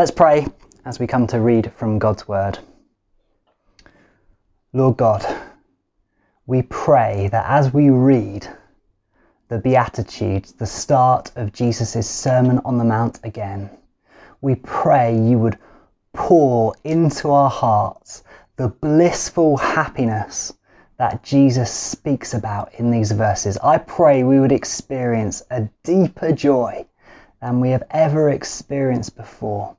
Let's pray as we come to read from God's Word. Lord God, we pray that as we read the Beatitudes, the start of Jesus' Sermon on the Mount again, we pray you would pour into our hearts the blissful happiness that Jesus speaks about in these verses. I pray we would experience a deeper joy than we have ever experienced before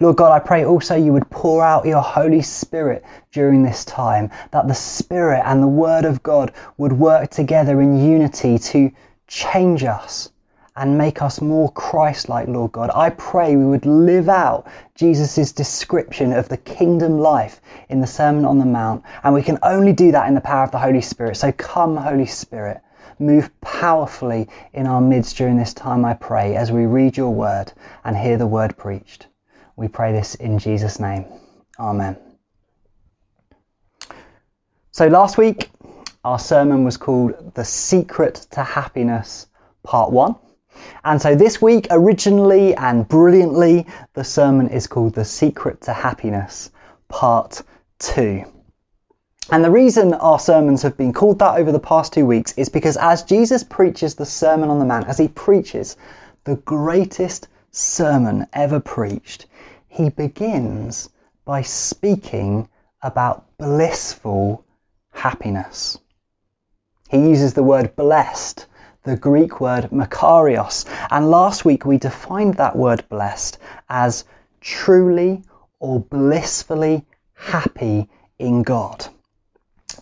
Lord God, I pray also you would pour out your Holy Spirit during this time, that the Spirit and the Word of God would work together in unity to change us and make us more Christ like, Lord God. I pray we would live out Jesus' description of the kingdom life in the Sermon on the Mount, and we can only do that in the power of the Holy Spirit. So come, Holy Spirit. Move powerfully in our midst during this time, I pray, as we read your word and hear the word preached. We pray this in Jesus' name. Amen. So last week, our sermon was called The Secret to Happiness, Part 1. And so this week, originally and brilliantly, the sermon is called The Secret to Happiness, Part 2. And the reason our sermons have been called that over the past two weeks is because as Jesus preaches the Sermon on the Mount, as he preaches the greatest sermon ever preached, he begins by speaking about blissful happiness. He uses the word blessed, the Greek word makarios, and last week we defined that word blessed as truly or blissfully happy in God.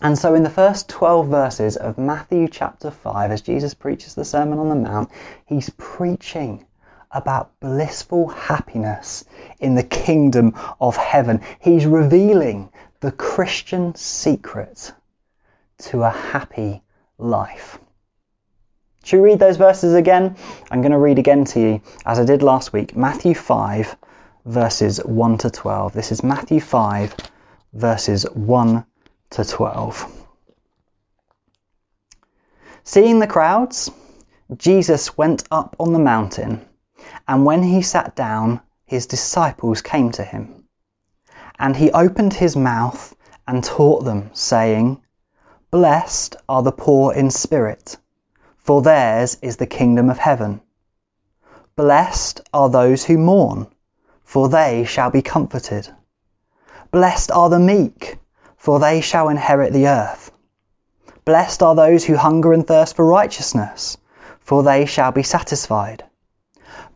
And so, in the first 12 verses of Matthew chapter 5, as Jesus preaches the Sermon on the Mount, he's preaching about blissful happiness in the kingdom of heaven. He's revealing the Christian secret to a happy life. Should we read those verses again? I'm going to read again to you, as I did last week, Matthew 5, verses 1 to 12. This is Matthew 5, verses 1 to 12. Seeing the crowds, Jesus went up on the mountain and when he sat down, his disciples came to him. And he opened his mouth and taught them, saying, Blessed are the poor in spirit, for theirs is the kingdom of heaven. Blessed are those who mourn, for they shall be comforted. Blessed are the meek, for they shall inherit the earth. Blessed are those who hunger and thirst for righteousness, for they shall be satisfied.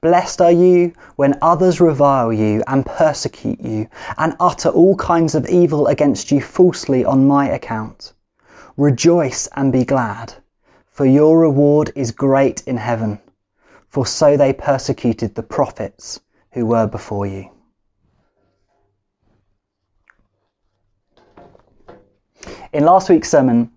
Blessed are you when others revile you and persecute you and utter all kinds of evil against you falsely on my account. Rejoice and be glad, for your reward is great in heaven, for so they persecuted the prophets who were before you. In last week's sermon,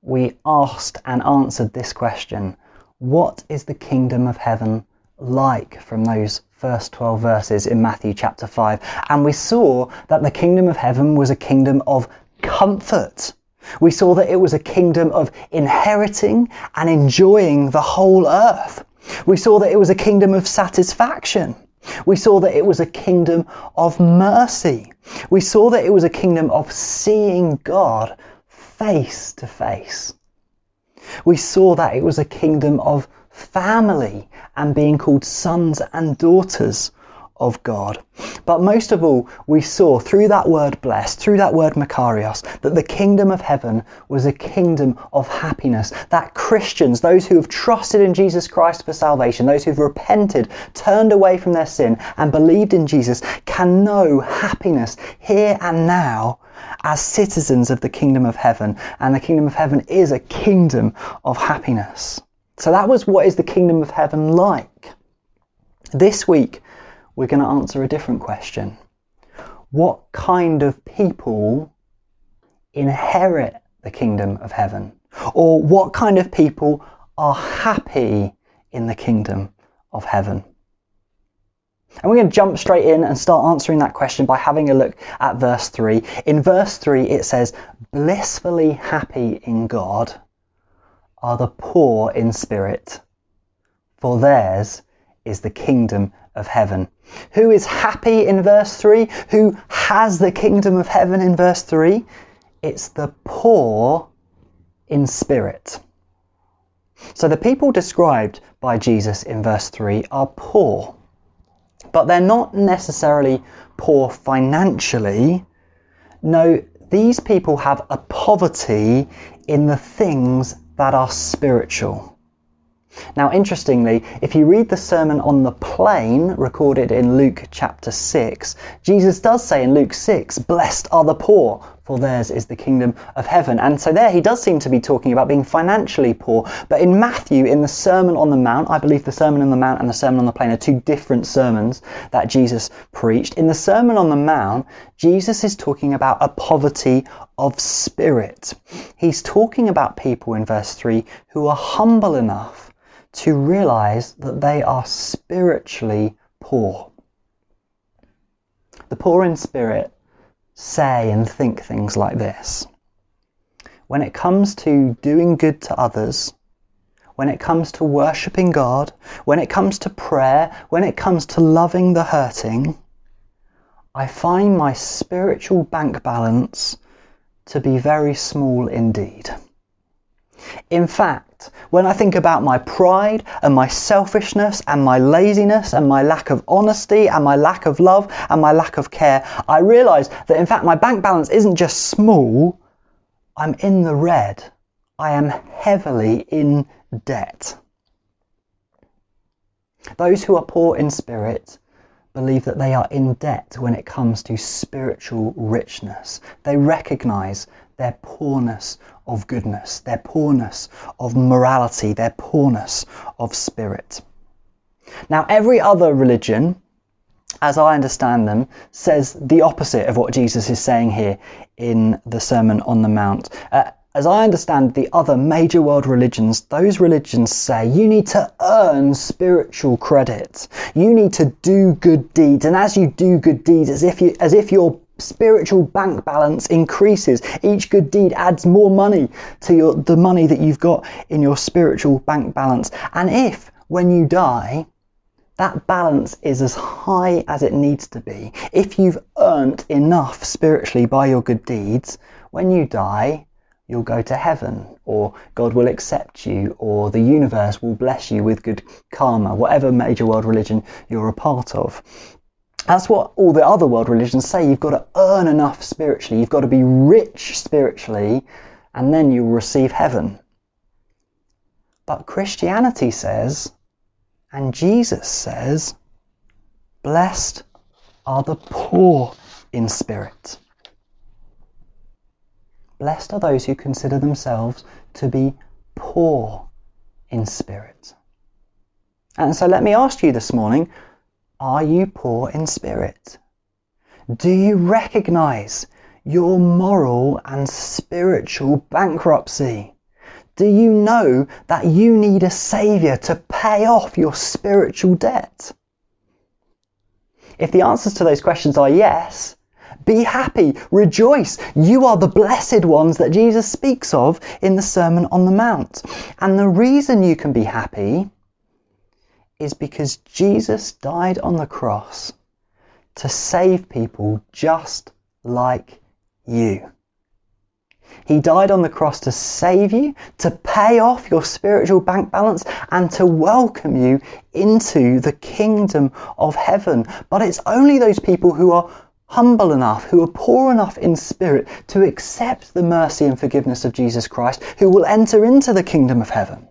we asked and answered this question What is the kingdom of heaven like from those first 12 verses in Matthew chapter 5. And we saw that the kingdom of heaven was a kingdom of comfort. We saw that it was a kingdom of inheriting and enjoying the whole earth. We saw that it was a kingdom of satisfaction. We saw that it was a kingdom of mercy. We saw that it was a kingdom of seeing God face to face. We saw that it was a kingdom of family and being called sons and daughters of God. But most of all, we saw through that word blessed, through that word Makarios, that the kingdom of heaven was a kingdom of happiness. That Christians, those who have trusted in Jesus Christ for salvation, those who've repented, turned away from their sin, and believed in Jesus, can know happiness here and now as citizens of the kingdom of heaven. And the kingdom of heaven is a kingdom of happiness. So that was what is the kingdom of heaven like? This week, we're going to answer a different question. What kind of people inherit the kingdom of heaven? Or what kind of people are happy in the kingdom of heaven? And we're going to jump straight in and start answering that question by having a look at verse 3. In verse 3, it says, Blissfully happy in God are the poor in spirit, for theirs is the kingdom of heaven. Who is happy in verse 3? Who has the kingdom of heaven in verse 3? It's the poor in spirit. So the people described by Jesus in verse 3 are poor but they're not necessarily poor financially. No, these people have a poverty in the things that are spiritual. Now, interestingly, if you read the Sermon on the Plain recorded in Luke chapter 6, Jesus does say in Luke 6, Blessed are the poor, for theirs is the kingdom of heaven. And so there he does seem to be talking about being financially poor. But in Matthew, in the Sermon on the Mount, I believe the Sermon on the Mount and the Sermon on the Plain are two different sermons that Jesus preached. In the Sermon on the Mount, Jesus is talking about a poverty of spirit. He's talking about people in verse 3 who are humble enough to realize that they are spiritually poor. The poor in spirit say and think things like this. When it comes to doing good to others, when it comes to worshipping God, when it comes to prayer, when it comes to loving the hurting, I find my spiritual bank balance to be very small indeed. In fact, when I think about my pride and my selfishness and my laziness and my lack of honesty and my lack of love and my lack of care, I realise that in fact my bank balance isn't just small, I'm in the red. I am heavily in debt. Those who are poor in spirit believe that they are in debt when it comes to spiritual richness. They recognize their poorness of goodness, their poorness of morality, their poorness of spirit. Now, every other religion, as I understand them, says the opposite of what Jesus is saying here in the Sermon on the Mount. Uh, as I understand the other major world religions, those religions say you need to earn spiritual credit. You need to do good deeds, and as you do good deeds, as if you, as if your spiritual bank balance increases, each good deed adds more money to your, the money that you've got in your spiritual bank balance. And if, when you die, that balance is as high as it needs to be, if you've earned enough spiritually by your good deeds, when you die, you'll go to heaven, or God will accept you, or the universe will bless you with good karma, whatever major world religion you're a part of. That's what all the other world religions say. You've got to earn enough spiritually, you've got to be rich spiritually, and then you'll receive heaven. But Christianity says, and Jesus says, blessed are the poor in spirit. Blessed are those who consider themselves to be poor in spirit. And so let me ask you this morning are you poor in spirit? Do you recognize your moral and spiritual bankruptcy? Do you know that you need a Saviour to pay off your spiritual debt? If the answers to those questions are yes, be happy, rejoice. You are the blessed ones that Jesus speaks of in the Sermon on the Mount. And the reason you can be happy is because Jesus died on the cross to save people just like you. He died on the cross to save you, to pay off your spiritual bank balance, and to welcome you into the kingdom of heaven. But it's only those people who are humble enough, who are poor enough in spirit to accept the mercy and forgiveness of Jesus Christ, who will enter into the kingdom of heaven.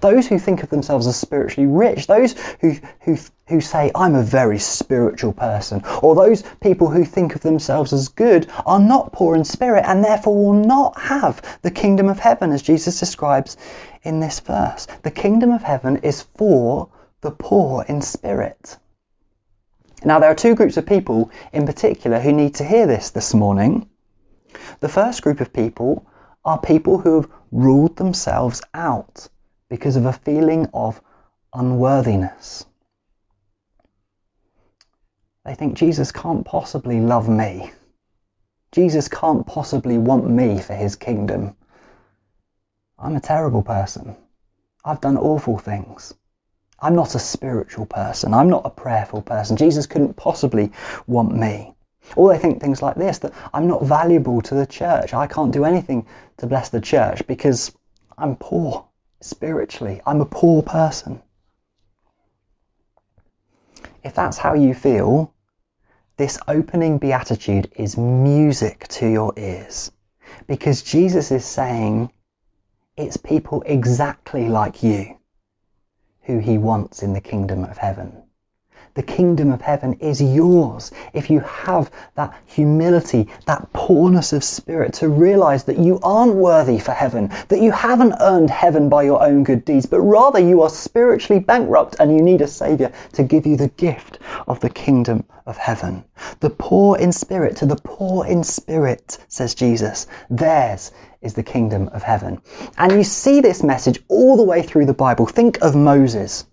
Those who think of themselves as spiritually rich, those who, who, who say, I'm a very spiritual person, or those people who think of themselves as good are not poor in spirit and therefore will not have the kingdom of heaven as Jesus describes in this verse. The kingdom of heaven is for the poor in spirit. Now, there are two groups of people in particular who need to hear this this morning. The first group of people are people who have ruled themselves out because of a feeling of unworthiness. They think Jesus can't possibly love me. Jesus can't possibly want me for his kingdom. I'm a terrible person. I've done awful things. I'm not a spiritual person. I'm not a prayerful person. Jesus couldn't possibly want me. Or they think things like this that I'm not valuable to the church. I can't do anything to bless the church because I'm poor spiritually. I'm a poor person. If that's how you feel, this opening beatitude is music to your ears because Jesus is saying it's people exactly like you who he wants in the kingdom of heaven. The kingdom of heaven is yours if you have that humility, that poorness of spirit to realize that you aren't worthy for heaven, that you haven't earned heaven by your own good deeds, but rather you are spiritually bankrupt and you need a savior to give you the gift of the kingdom of heaven. The poor in spirit, to the poor in spirit, says Jesus, theirs is the kingdom of heaven. And you see this message all the way through the Bible. Think of Moses.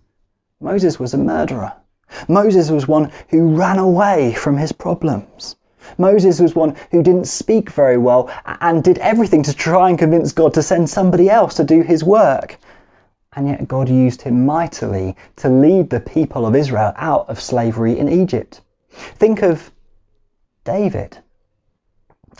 Moses was a murderer. Moses was one who ran away from his problems. Moses was one who didn't speak very well and did everything to try and convince God to send somebody else to do his work. And yet God used him mightily to lead the people of Israel out of slavery in Egypt. Think of David.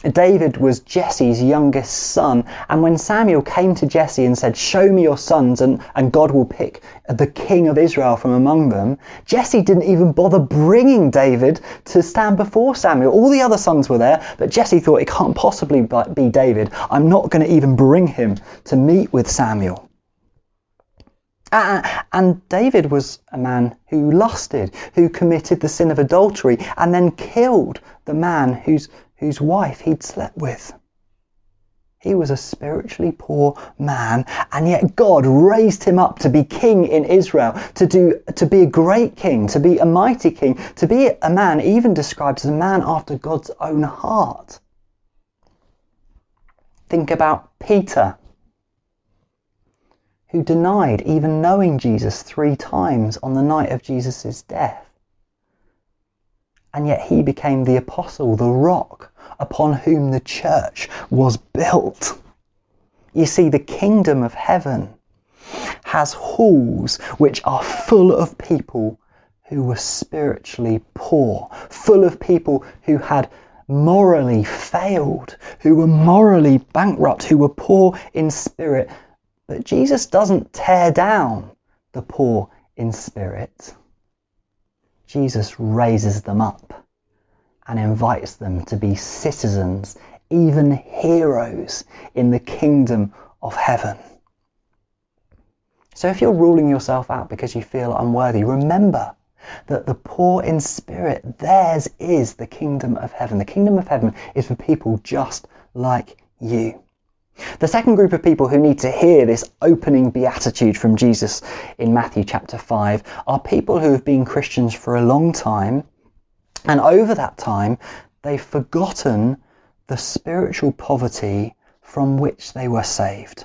David was Jesse's youngest son, and when Samuel came to Jesse and said, Show me your sons, and, and God will pick the king of Israel from among them, Jesse didn't even bother bringing David to stand before Samuel. All the other sons were there, but Jesse thought it can't possibly be David. I'm not going to even bring him to meet with Samuel. And David was a man who lusted, who committed the sin of adultery, and then killed the man whose whose wife he'd slept with. He was a spiritually poor man, and yet God raised him up to be king in Israel, to do to be a great king, to be a mighty king, to be a man even described as a man after God's own heart. Think about Peter, who denied even knowing Jesus three times on the night of Jesus' death. And yet he became the apostle, the rock upon whom the church was built. You see, the kingdom of heaven has halls which are full of people who were spiritually poor, full of people who had morally failed, who were morally bankrupt, who were poor in spirit. But Jesus doesn't tear down the poor in spirit. Jesus raises them up and invites them to be citizens, even heroes in the kingdom of heaven. So if you're ruling yourself out because you feel unworthy, remember that the poor in spirit, theirs is the kingdom of heaven. The kingdom of heaven is for people just like you. The second group of people who need to hear this opening beatitude from Jesus in Matthew chapter 5 are people who have been Christians for a long time and over that time, they've forgotten the spiritual poverty from which they were saved.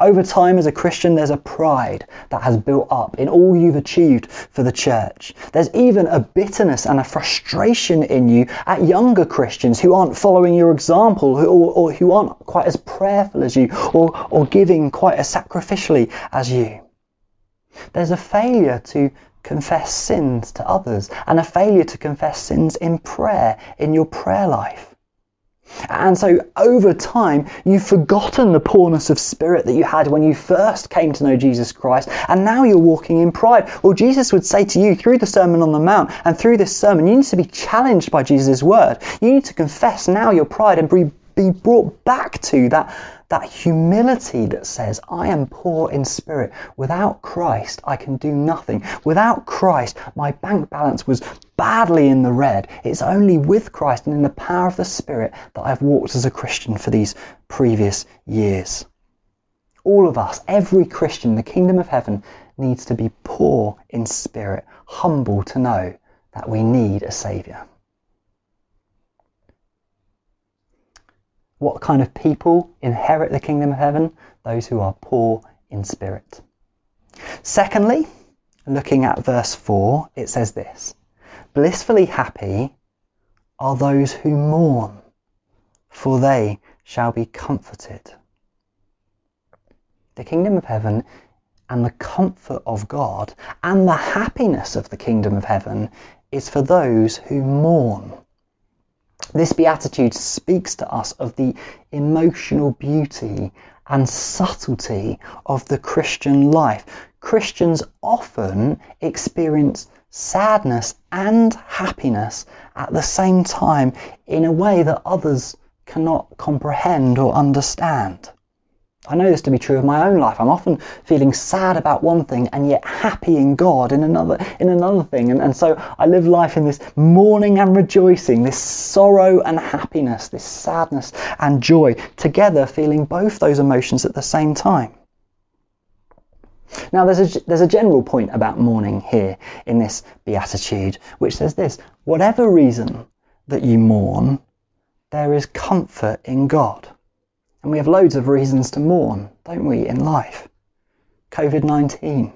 Over time, as a Christian, there's a pride that has built up in all you've achieved for the church. There's even a bitterness and a frustration in you at younger Christians who aren't following your example or, or who aren't quite as prayerful as you or, or giving quite as sacrificially as you. There's a failure to confess sins to others and a failure to confess sins in prayer, in your prayer life. And so over time, you've forgotten the poorness of spirit that you had when you first came to know Jesus Christ, and now you're walking in pride. Well, Jesus would say to you through the Sermon on the Mount and through this sermon, you need to be challenged by Jesus' word. You need to confess now your pride and be, be brought back to that that humility that says, I am poor in spirit. Without Christ, I can do nothing. Without Christ, my bank balance was badly in the red. It's only with Christ and in the power of the Spirit that I've walked as a Christian for these previous years. All of us, every Christian the kingdom of heaven, needs to be poor in spirit, humble to know that we need a Saviour. What kind of people inherit the kingdom of heaven? Those who are poor in spirit. Secondly, looking at verse 4, it says this Blissfully happy are those who mourn, for they shall be comforted. The kingdom of heaven and the comfort of God and the happiness of the kingdom of heaven is for those who mourn. This beatitude speaks to us of the emotional beauty and subtlety of the Christian life. Christians often experience sadness and happiness at the same time in a way that others cannot comprehend or understand. I know this to be true of my own life. I'm often feeling sad about one thing and yet happy in God in another in another thing. And, and so I live life in this mourning and rejoicing, this sorrow and happiness, this sadness and joy, together feeling both those emotions at the same time. Now there's a, there's a general point about mourning here in this beatitude, which says this, whatever reason that you mourn, there is comfort in God. And we have loads of reasons to mourn, don't we, in life? COVID 19,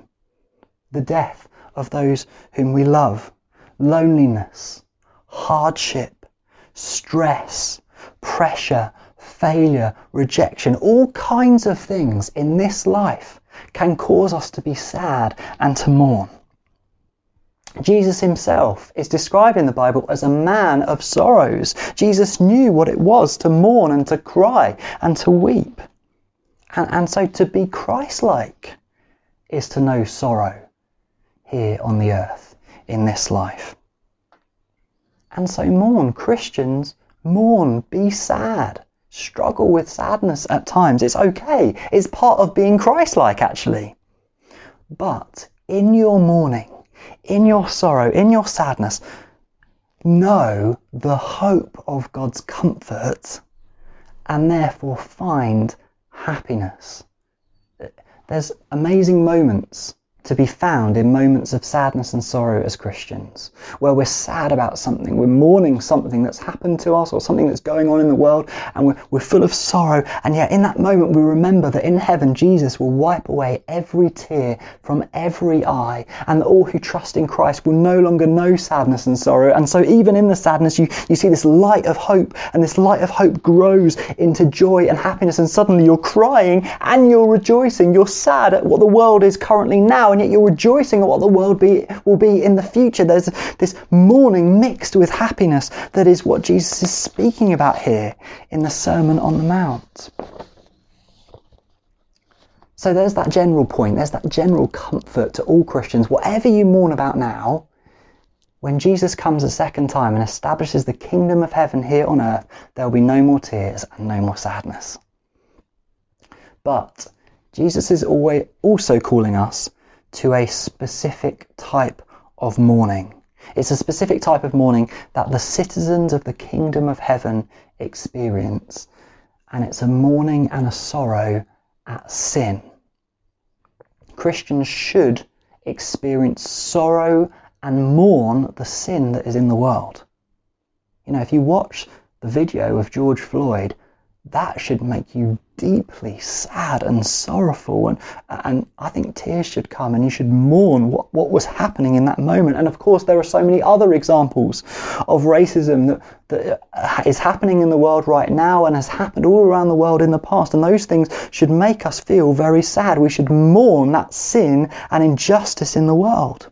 the death of those whom we love, loneliness, hardship, stress, pressure, failure, rejection, all kinds of things in this life can cause us to be sad and to mourn. Jesus himself is described in the Bible as a man of sorrows. Jesus knew what it was to mourn and to cry and to weep. And, and so to be Christ-like is to know sorrow here on the earth in this life. And so mourn, Christians, mourn, be sad, struggle with sadness at times. It's okay. It's part of being Christ-like actually. But in your mourning, in your sorrow, in your sadness, know the hope of God's comfort and therefore find happiness. There's amazing moments to be found in moments of sadness and sorrow as Christians, where we're sad about something, we're mourning something that's happened to us or something that's going on in the world, and we're, we're full of sorrow. And yet, in that moment, we remember that in heaven, Jesus will wipe away every tear from every eye, and that all who trust in Christ will no longer know sadness and sorrow. And so, even in the sadness, you, you see this light of hope, and this light of hope grows into joy and happiness, and suddenly you're crying and you're rejoicing. You're sad at what the world is currently now and yet you're rejoicing at what the world be, will be in the future. There's this mourning mixed with happiness that is what Jesus is speaking about here in the Sermon on the Mount. So there's that general point, there's that general comfort to all Christians. Whatever you mourn about now, when Jesus comes a second time and establishes the kingdom of heaven here on earth, there will be no more tears and no more sadness. But Jesus is always also calling us to a specific type of mourning. It's a specific type of mourning that the citizens of the kingdom of heaven experience. And it's a mourning and a sorrow at sin. Christians should experience sorrow and mourn the sin that is in the world. You know, if you watch the video of George Floyd, that should make you deeply sad and sorrowful and and I think tears should come and you should mourn what, what was happening in that moment. And of course there are so many other examples of racism that, that uh, is happening in the world right now and has happened all around the world in the past and those things should make us feel very sad. We should mourn that sin and injustice in the world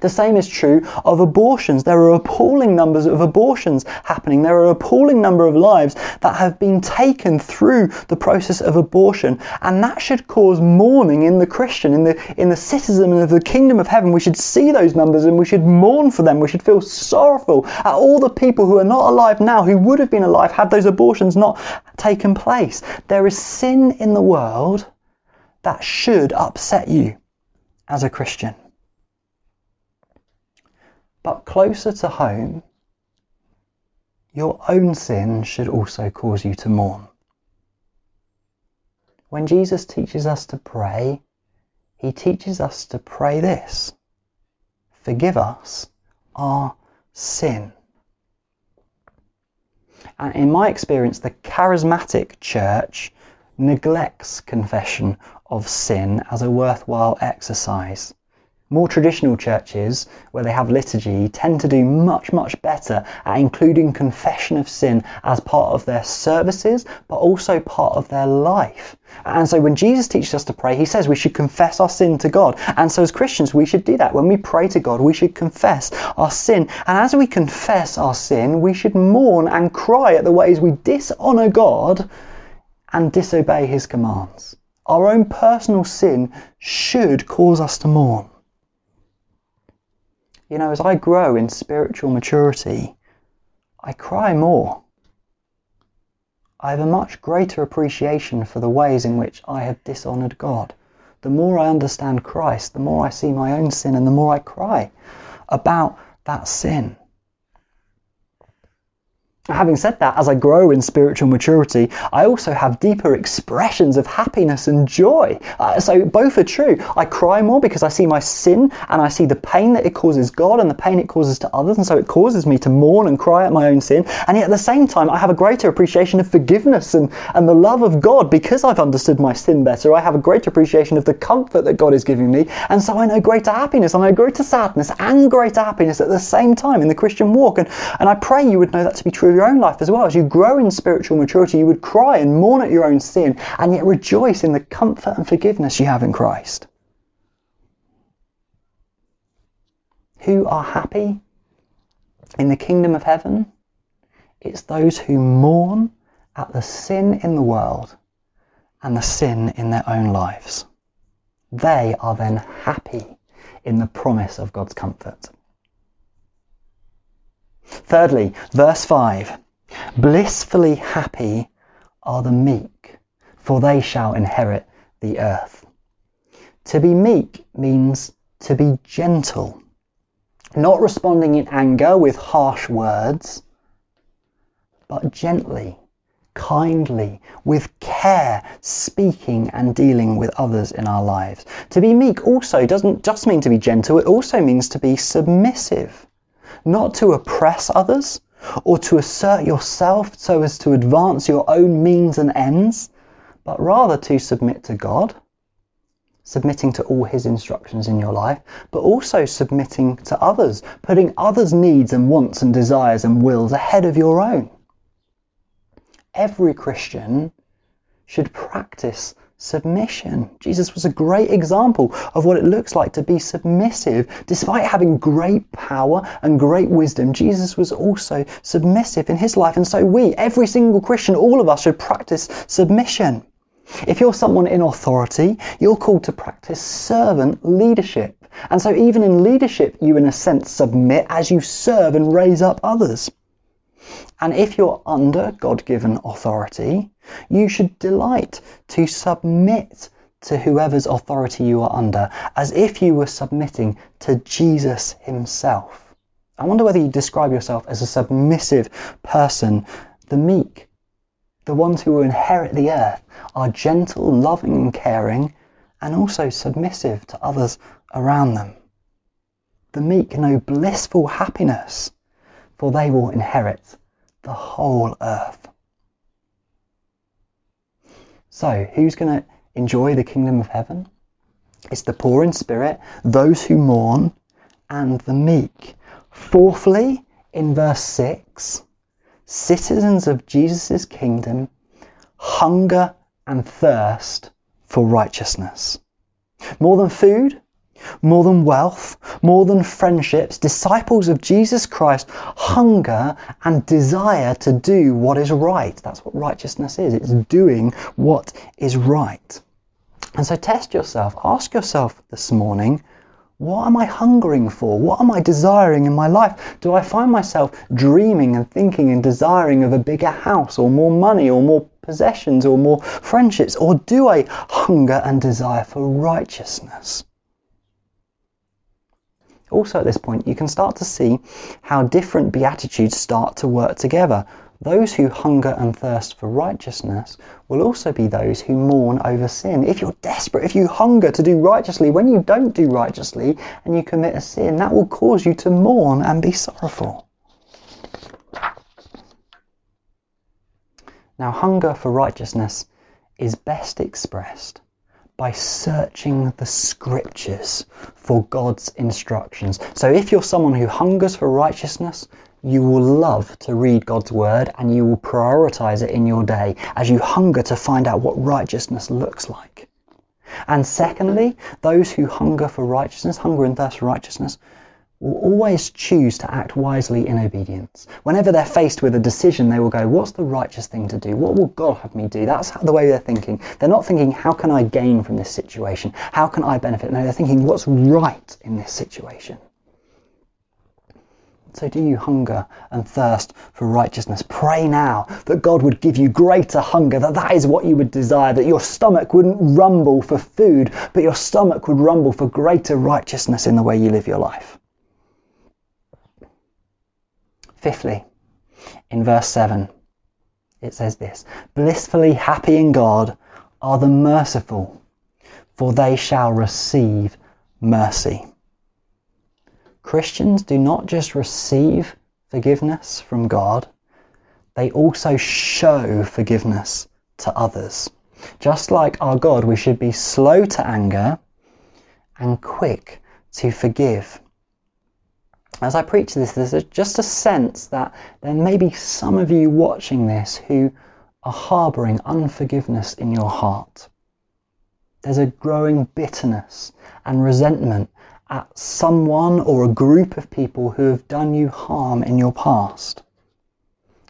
the same is true of abortions. There are appalling numbers of abortions happening. There are appalling number of lives that have been taken through the process of abortion. And that should cause mourning in the Christian, in the, in the citizen of the kingdom of heaven. We should see those numbers and we should mourn for them. We should feel sorrowful at all the people who are not alive now, who would have been alive had those abortions not taken place. There is sin in the world that should upset you as a Christian. But closer to home, your own sin should also cause you to mourn. When Jesus teaches us to pray, he teaches us to pray this Forgive us our sin. And in my experience, the charismatic church neglects confession of sin as a worthwhile exercise. More traditional churches, where they have liturgy, tend to do much, much better at including confession of sin as part of their services, but also part of their life. And so when Jesus teaches us to pray, he says we should confess our sin to God. And so as Christians, we should do that. When we pray to God, we should confess our sin. And as we confess our sin, we should mourn and cry at the ways we dishonour God and disobey his commands. Our own personal sin should cause us to mourn. You know, as I grow in spiritual maturity, I cry more. I have a much greater appreciation for the ways in which I have dishonoured God. The more I understand Christ, the more I see my own sin and the more I cry about that sin. Having said that, as I grow in spiritual maturity, I also have deeper expressions of happiness and joy. Uh, so both are true. I cry more because I see my sin and I see the pain that it causes God and the pain it causes to others, and so it causes me to mourn and cry at my own sin. And yet at the same time, I have a greater appreciation of forgiveness and, and the love of God because I've understood my sin better. I have a greater appreciation of the comfort that God is giving me, and so I know greater happiness. I know greater sadness and greater happiness at the same time in the Christian walk. And, and I pray you would know that to be true your own life as well. As you grow in spiritual maturity, you would cry and mourn at your own sin and yet rejoice in the comfort and forgiveness you have in Christ. Who are happy in the kingdom of heaven? It's those who mourn at the sin in the world and the sin in their own lives. They are then happy in the promise of God's comfort. Thirdly, verse 5 Blissfully happy are the meek, for they shall inherit the earth. To be meek means to be gentle, not responding in anger with harsh words, but gently, kindly, with care, speaking and dealing with others in our lives. To be meek also doesn't just mean to be gentle, it also means to be submissive, not to oppress others or to assert yourself so as to advance your own means and ends, but rather to submit to God, submitting to all His instructions in your life, but also submitting to others, putting others' needs and wants and desires and wills ahead of your own. Every Christian should practice submission. Jesus was a great example of what it looks like to be submissive. Despite having great power and great wisdom, Jesus was also submissive in his life. And so we, every single Christian, all of us should practice submission. If you're someone in authority, you're called to practice servant leadership. And so even in leadership, you in a sense submit as you serve and raise up others. And if you're under God given authority, you should delight to submit to whoever's authority you are under as if you were submitting to Jesus himself. I wonder whether you describe yourself as a submissive person. The meek, the ones who will inherit the earth, are gentle, loving, and caring, and also submissive to others around them. The meek know blissful happiness, for they will inherit the whole earth. So, who's going to enjoy the kingdom of heaven? It's the poor in spirit, those who mourn, and the meek. Fourthly, in verse 6, citizens of Jesus' kingdom hunger and thirst for righteousness. More than food, more than wealth, more than friendships, disciples of Jesus Christ hunger and desire to do what is right. That's what righteousness is. It's doing what is right. And so test yourself. Ask yourself this morning, what am I hungering for? What am I desiring in my life? Do I find myself dreaming and thinking and desiring of a bigger house or more money or more possessions or more friendships? Or do I hunger and desire for righteousness? Also, at this point, you can start to see how different beatitudes start to work together. Those who hunger and thirst for righteousness will also be those who mourn over sin. If you're desperate, if you hunger to do righteously, when you don't do righteously and you commit a sin, that will cause you to mourn and be sorrowful. Now, hunger for righteousness is best expressed by searching the scriptures for God's instructions. So, if you're someone who hungers for righteousness, you will love to read God's word and you will prioritize it in your day as you hunger to find out what righteousness looks like. And secondly, those who hunger for righteousness, hunger and thirst for righteousness, will always choose to act wisely in obedience. Whenever they're faced with a decision, they will go, What's the righteous thing to do? What will God have me do? That's the way they're thinking. They're not thinking, How can I gain from this situation? How can I benefit? No, they're thinking, What's right in this situation? So, do you hunger and thirst for righteousness? Pray now that God would give you greater hunger, that that is what you would desire, that your stomach wouldn't rumble for food, but your stomach would rumble for greater righteousness in the way you live your life. Fifthly, in verse 7, it says this Blissfully happy in God are the merciful, for they shall receive mercy. Christians do not just receive forgiveness from God, they also show forgiveness to others. Just like our God, we should be slow to anger and quick to forgive as I preach this, there's just a sense that there may be some of you watching this who are harbouring unforgiveness in your heart. There's a growing bitterness and resentment at someone or a group of people who have done you harm in your past.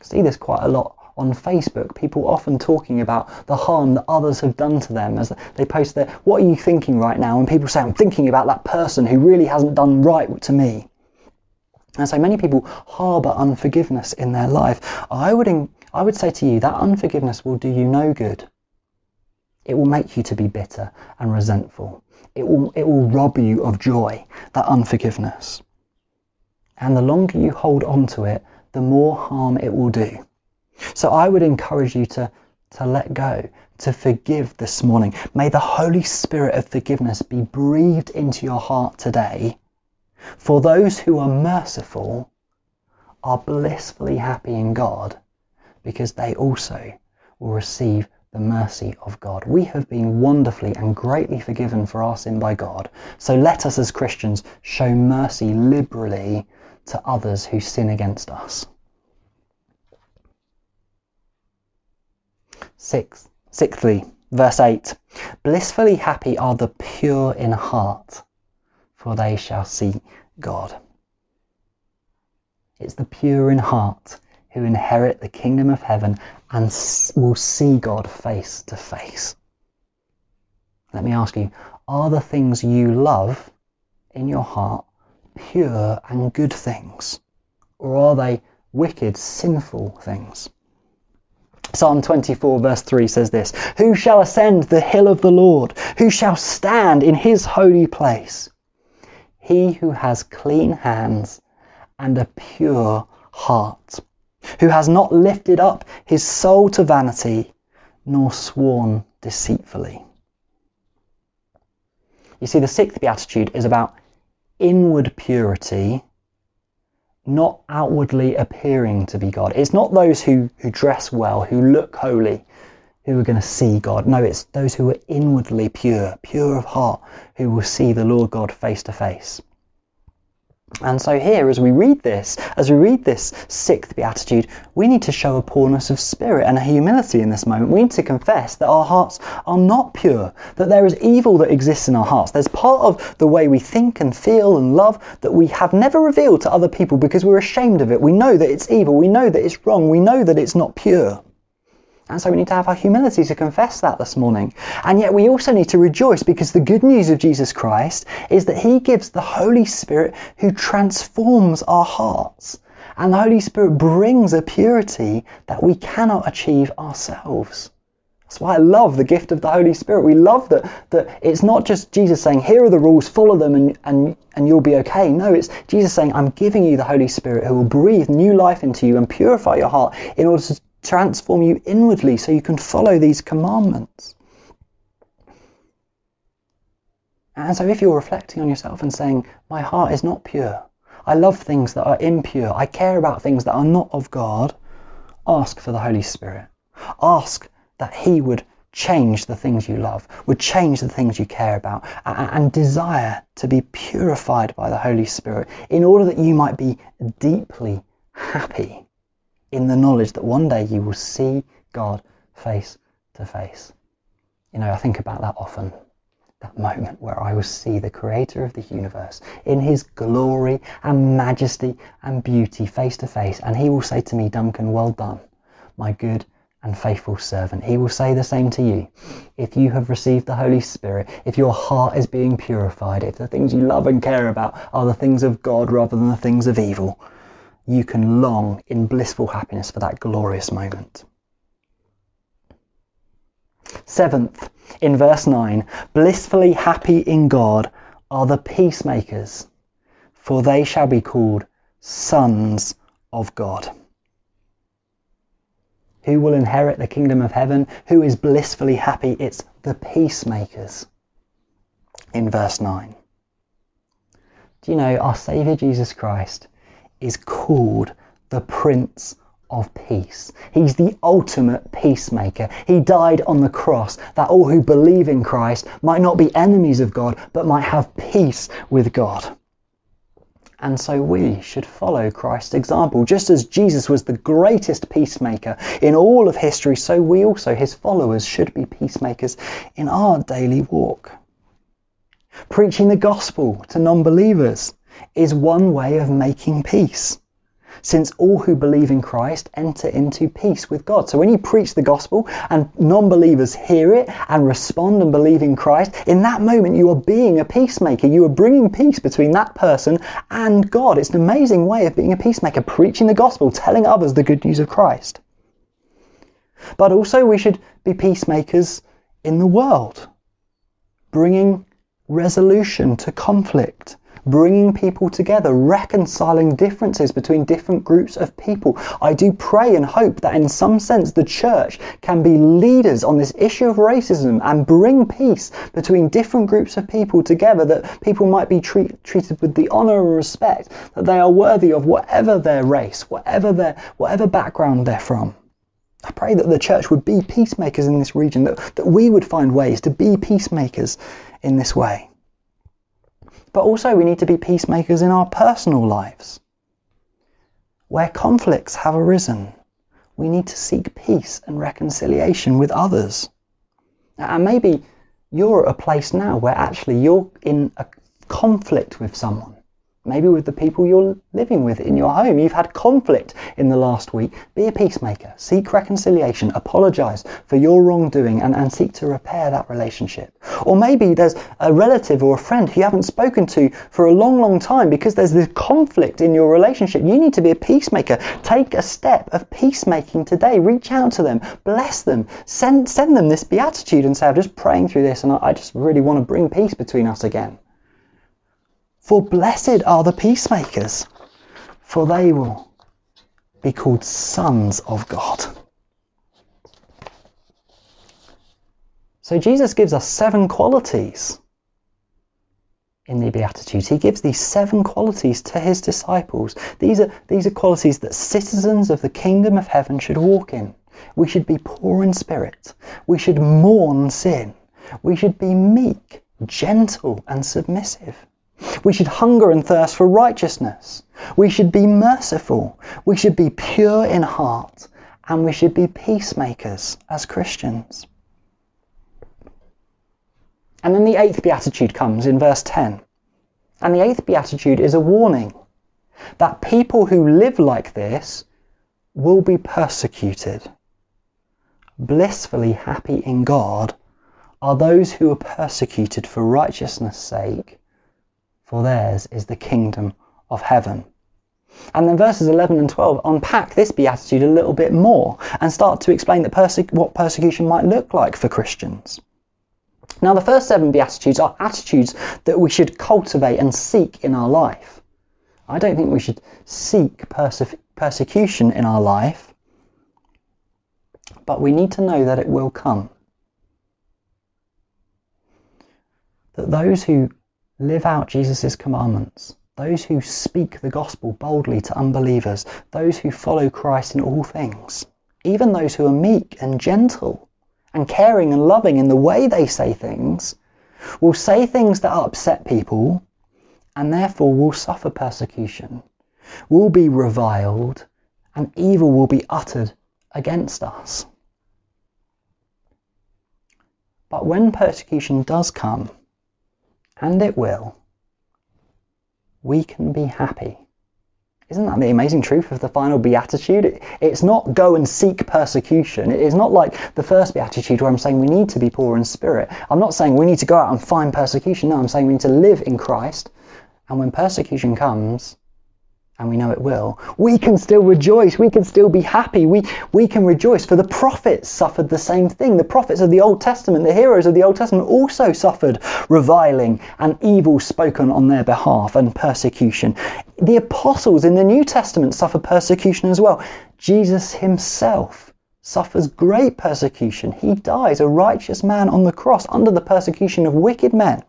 I see this quite a lot on Facebook. People often talking about the harm that others have done to them as they post their, what are you thinking right now? And people say, I'm thinking about that person who really hasn't done right to me. And so many people harbour unforgiveness in their life. I would, I would say to you that unforgiveness will do you no good. It will make you to be bitter and resentful. It will, it will rob you of joy, that unforgiveness. And the longer you hold on to it, the more harm it will do. So I would encourage you to, to let go, to forgive this morning. May the Holy Spirit of forgiveness be breathed into your heart today for those who are merciful are blissfully happy in God because they also will receive the mercy of God. We have been wonderfully and greatly forgiven for our sin by God. So let us as Christians show mercy liberally to others who sin against us. Sixth, sixthly, verse 8 Blissfully happy are the pure in heart, for they shall see God. It's the pure in heart who inherit the kingdom of heaven and will see God face to face. Let me ask you, are the things you love in your heart pure and good things? Or are they wicked, sinful things? Psalm 24 verse 3 says this, Who shall ascend the hill of the Lord? Who shall stand in his holy place? He who has clean hands and a pure heart, who has not lifted up his soul to vanity, nor sworn deceitfully. You see, the sixth beatitude is about inward purity, not outwardly appearing to be God. It's not those who, who dress well, who look holy, who are going to see God. No, it's those who are inwardly pure, pure of heart, who will see the Lord God face to face. And so here, as we read this, as we read this sixth beatitude, we need to show a poorness of spirit and a humility in this moment. We need to confess that our hearts are not pure, that there is evil that exists in our hearts. There's part of the way we think and feel and love that we have never revealed to other people because we're ashamed of it. We know that it's evil. We know that it's wrong. We know that it's not pure. And so we need to have our humility to confess that this morning. And yet we also need to rejoice because the good news of Jesus Christ is that he gives the Holy Spirit who transforms our hearts. And the Holy Spirit brings a purity that we cannot achieve ourselves. That's why I love the gift of the Holy Spirit. We love that, that it's not just Jesus saying, here are the rules, follow them and, and, and you'll be okay. No, it's Jesus saying, I'm giving you the Holy Spirit who will breathe new life into you and purify your heart in order to transform you inwardly so you can follow these commandments. And so if you're reflecting on yourself and saying, My heart is not pure, I love things that are impure, I care about things that are not of God, ask for the Holy Spirit. Ask that He would change the things you love, would change the things you care about, and, desire to be purified by the Holy Spirit in order that you might be deeply happy in the knowledge that one day you will see God face to face. You know, I think about that often. That moment where I will see the creator of the universe in his glory and majesty and beauty face to face, and he will say to me, Duncan, well done, my good and faithful servant. He will say the same to you. If you have received the Holy Spirit, if your heart is being purified, if the things you love and care about are the things of God rather than the things of evil, you can long in blissful happiness for that glorious moment. Seventh, in verse 9, blissfully happy in God are the peacemakers, for they shall be called sons of God. Who will inherit the kingdom of heaven? Who is blissfully happy? It's the peacemakers. In verse 9. Do you know our Saviour Jesus Christ is called the Prince of Peace? He's the ultimate peacemaker. He died on the cross that all who believe in Christ might not be enemies of God, but might have peace with God. And so we should follow Christ's example. Just as Jesus was the greatest peacemaker in all of history, so we also, his followers, should be peacemakers in our daily walk. Preaching the gospel to non believers is one way of making peace since all who believe in Christ enter into peace with God. So when you preach the gospel and non believers hear it and respond and believe in Christ, in that moment you are being a peacemaker. You are bringing peace between that person and God. It's an amazing way of being a peacemaker, preaching the gospel, telling others the good news of Christ. But also, we should be peacemakers in the world, bringing resolution to conflict bringing people together, reconciling differences between different groups of people. I do pray and hope that in some sense the church can be leaders on this issue of racism and bring peace between different groups of people together, that people might be treat, treated with the honour and respect that they are worthy of whatever their race, whatever their whatever background they're from. I pray that the church would be peacemakers in this region, that, that we would find ways to be peacemakers in this way but also we need to be peacemakers in our personal lives. Where conflicts have arisen, we need to seek peace and reconciliation with others. And maybe you're at a place now where actually you're in a conflict with someone maybe with the people you're living with in your home. You've had conflict in the last week. Be a peacemaker, seek reconciliation, apologize for your wrongdoing, and, and seek to repair that relationship. Or maybe there's a relative or a friend who you haven't spoken to for a long, long time because there's this conflict in your relationship. You need to be a peacemaker. Take a step of peacemaking today. Reach out to them, bless them, send, send them this beatitude and say, I'm just praying through this and I, I just really want to bring peace between us again. For blessed are the peacemakers, for they will be called sons of God. So Jesus gives us seven qualities in the Beatitudes. He gives these seven qualities to his disciples. These are, these are qualities that citizens of the kingdom of heaven should walk in. We should be poor in spirit. We should mourn sin. We should be meek, gentle, and submissive. We should hunger and thirst for righteousness. We should be merciful. We should be pure in heart. And we should be peacemakers as Christians. And then the eighth beatitude comes in verse 10. And the eighth beatitude is a warning that people who live like this will be persecuted. Blissfully happy in God are those who are persecuted for righteousness' sake, for theirs is the kingdom of heaven. And then verses 11 and 12 unpack this beatitude a little bit more and start to explain perse- what persecution might look like for Christians. Now, the first seven beatitudes are attitudes that we should cultivate and seek in our life. I don't think we should seek perse- persecution in our life, but we need to know that it will come. That those who live out Jesus' commandments, those who speak the gospel boldly to unbelievers, those who follow Christ in all things, even those who are meek and gentle and caring and loving in the way they say things, will say things that upset people and therefore will suffer persecution, will be reviled, and evil will be uttered against us. But when persecution does come, and it will, we can be happy. Isn't that the amazing truth of the final beatitude? it's not go and seek persecution. It is not like the first beatitude where I'm saying we need to be poor in spirit. I'm not saying we need to go out and find persecution. No, I'm saying we need to live in Christ. And when persecution comes, and we know it will, we can still rejoice. We can still be happy. We, we can rejoice. For the prophets suffered the same thing. The prophets of the Old Testament, the heroes of the Old Testament, also suffered reviling and evil spoken on their behalf and persecution. The apostles in the New Testament suffered persecution as well. Jesus himself suffers great persecution. He dies a righteous man on the cross under the persecution of wicked men.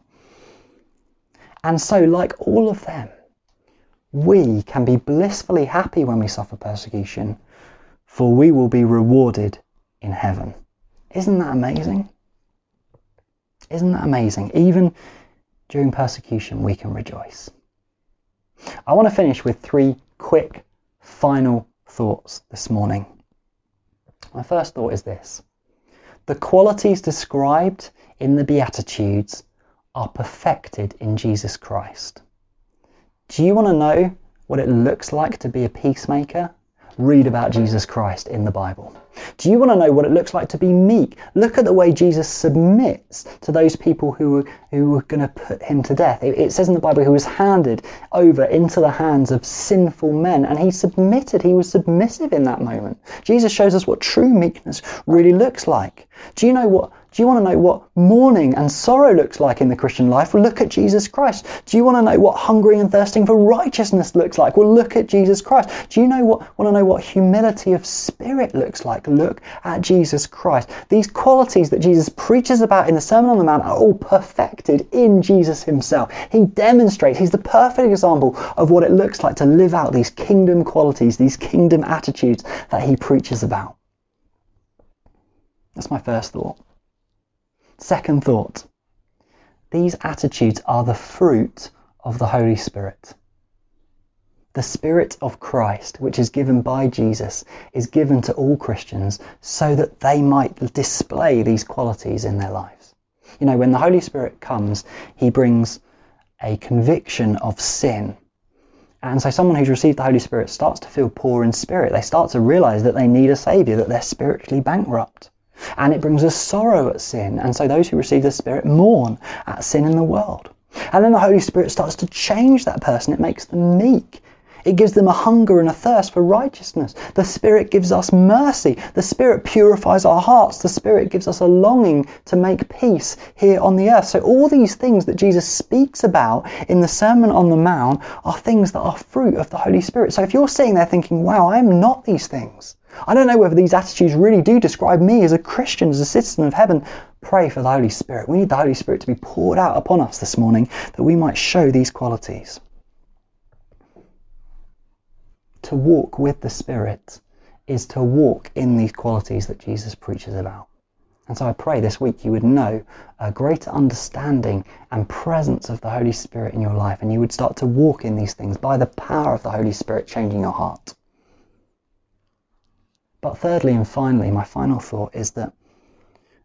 And so, like all of them, we can be blissfully happy when we suffer persecution, for we will be rewarded in heaven. Isn't that amazing? Isn't that amazing? Even during persecution, we can rejoice. I want to finish with three quick final thoughts this morning. My first thought is this the qualities described in the Beatitudes are perfected in Jesus Christ. Do you want to know what it looks like to be a peacemaker? Read about Jesus Christ in the Bible. Do you want to know what it looks like to be meek? Look at the way Jesus submits to those people who were, who were going to put him to death. It, it says in the Bible he was handed over into the hands of sinful men and he submitted. He was submissive in that moment. Jesus shows us what true meekness really looks like. Do you know what do you want to know what mourning and sorrow looks like in the Christian life? Well, look at Jesus Christ. Do you want to know what hungering and thirsting for righteousness looks like? Well, look at Jesus Christ. Do you know what want to know what humility of spirit looks like? Look at Jesus Christ. These qualities that Jesus preaches about in the Sermon on the Mount are all perfected in Jesus himself. He demonstrates, he's the perfect example of what it looks like to live out these kingdom qualities, these kingdom attitudes that he preaches about. That's my first thought. Second thought these attitudes are the fruit of the Holy Spirit. The Spirit of Christ, which is given by Jesus, is given to all Christians so that they might display these qualities in their lives. You know, when the Holy Spirit comes, he brings a conviction of sin. And so someone who's received the Holy Spirit starts to feel poor in spirit. They start to realize that they need a Savior, that they're spiritually bankrupt and it brings us sorrow at sin. And so those who receive the Spirit mourn at sin in the world. And then the Holy Spirit starts to change that person. It makes them meek. It gives them a hunger and a thirst for righteousness. The Spirit gives us mercy. The Spirit purifies our hearts. The Spirit gives us a longing to make peace here on the earth. So, all these things that Jesus speaks about in the Sermon on the Mount are things that are fruit of the Holy Spirit. So, if you're sitting there thinking, wow, I am not these things, I don't know whether these attitudes really do describe me as a Christian, as a citizen of heaven. Pray for the Holy Spirit. We need the Holy Spirit to be poured out upon us this morning that we might show these qualities. To walk with the Spirit is to walk in these qualities that Jesus preaches about. And so I pray this week you would know a greater understanding and presence of the Holy Spirit in your life, and you would start to walk in these things by the power of the Holy Spirit changing your heart. But thirdly and finally, my final thought is that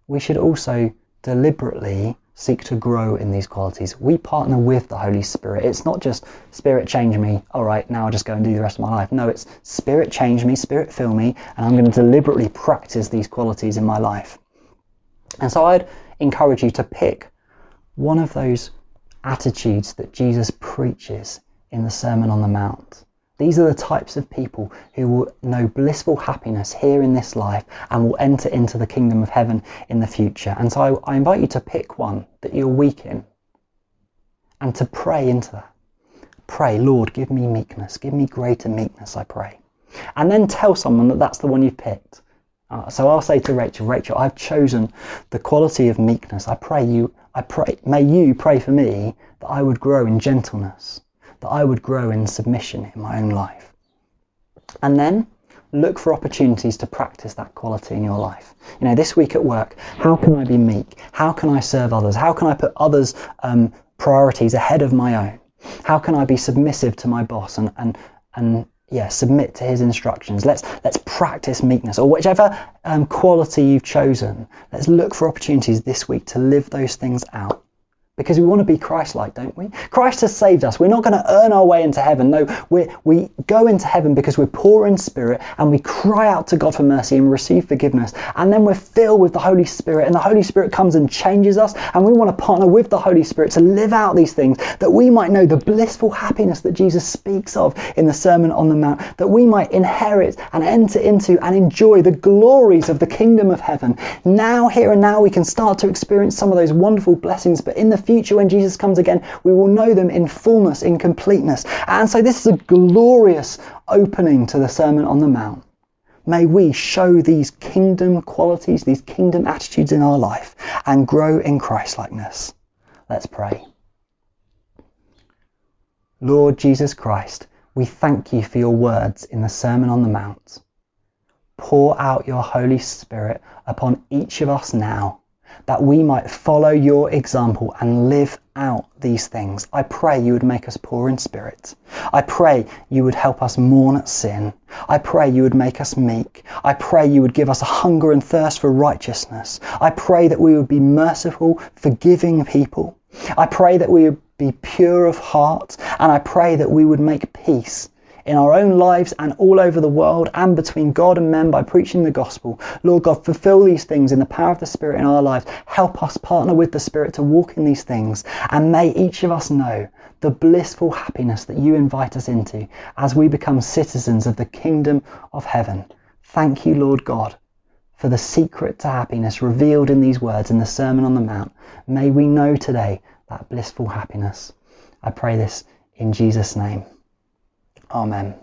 we should also deliberately seek to grow in these qualities. We partner with the Holy Spirit. It's not just Spirit change me, all right, now I'll just go and do the rest of my life. No, it's Spirit change me, Spirit fill me, and I'm going to deliberately practice these qualities in my life. And so I'd encourage you to pick one of those attitudes that Jesus preaches in the Sermon on the Mount. These are the types of people who will know blissful happiness here in this life and will enter into the kingdom of heaven in the future. And so I, I invite you to pick one that you're weak in and to pray into that. Pray, Lord, give me meekness. Give me greater meekness, I pray. And then tell someone that that's the one you've picked. Uh, so I'll say to Rachel, Rachel, I've chosen the quality of meekness. I pray you, I pray, may you pray for me that I would grow in gentleness that I would grow in submission in my own life. And then look for opportunities to practice that quality in your life. You know, this week at work, how can I be meek? How can I serve others? How can I put others' um, priorities ahead of my own? How can I be submissive to my boss and, and, and yeah, submit to his instructions. Let's let's practice meekness or whichever um, quality you've chosen. Let's look for opportunities this week to live those things out because we want to be Christ-like, don't we? Christ has saved us. We're not going to earn our way into heaven. No, we we go into heaven because we're poor in spirit and we cry out to God for mercy and receive forgiveness. And then we're filled with the Holy Spirit and the Holy Spirit comes and changes us and we want to partner with the Holy Spirit to live out these things that we might know the blissful happiness that Jesus speaks of in the Sermon on the Mount, that we might inherit and enter into and enjoy the glories of the kingdom of heaven. Now, here and now, we can start to experience some of those wonderful blessings, but in the future when Jesus comes again, we will know them in fullness, in completeness. And so this is a glorious opening to the Sermon on the Mount. May we show these kingdom qualities, these kingdom attitudes in our life and grow in Christlikeness. Let's pray. Lord Jesus Christ, we thank you for your words in the Sermon on the Mount. Pour out your Holy Spirit upon each of us now that we might follow your example and live out these things. I pray you would make us poor in spirit. I pray you would help us mourn at sin. I pray you would make us meek. I pray you would give us a hunger and thirst for righteousness. I pray that we would be merciful, forgiving people. I pray that we would be pure of heart, and I pray that we would make peace in our own lives and all over the world and between God and men by preaching the gospel. Lord God, fulfill these things in the power of the Spirit in our lives. Help us partner with the Spirit to walk in these things. And may each of us know the blissful happiness that you invite us into as we become citizens of the kingdom of heaven. Thank you, Lord God, for the secret to happiness revealed in these words in the Sermon on the Mount. May we know today that blissful happiness. I pray this in Jesus' name. Amen.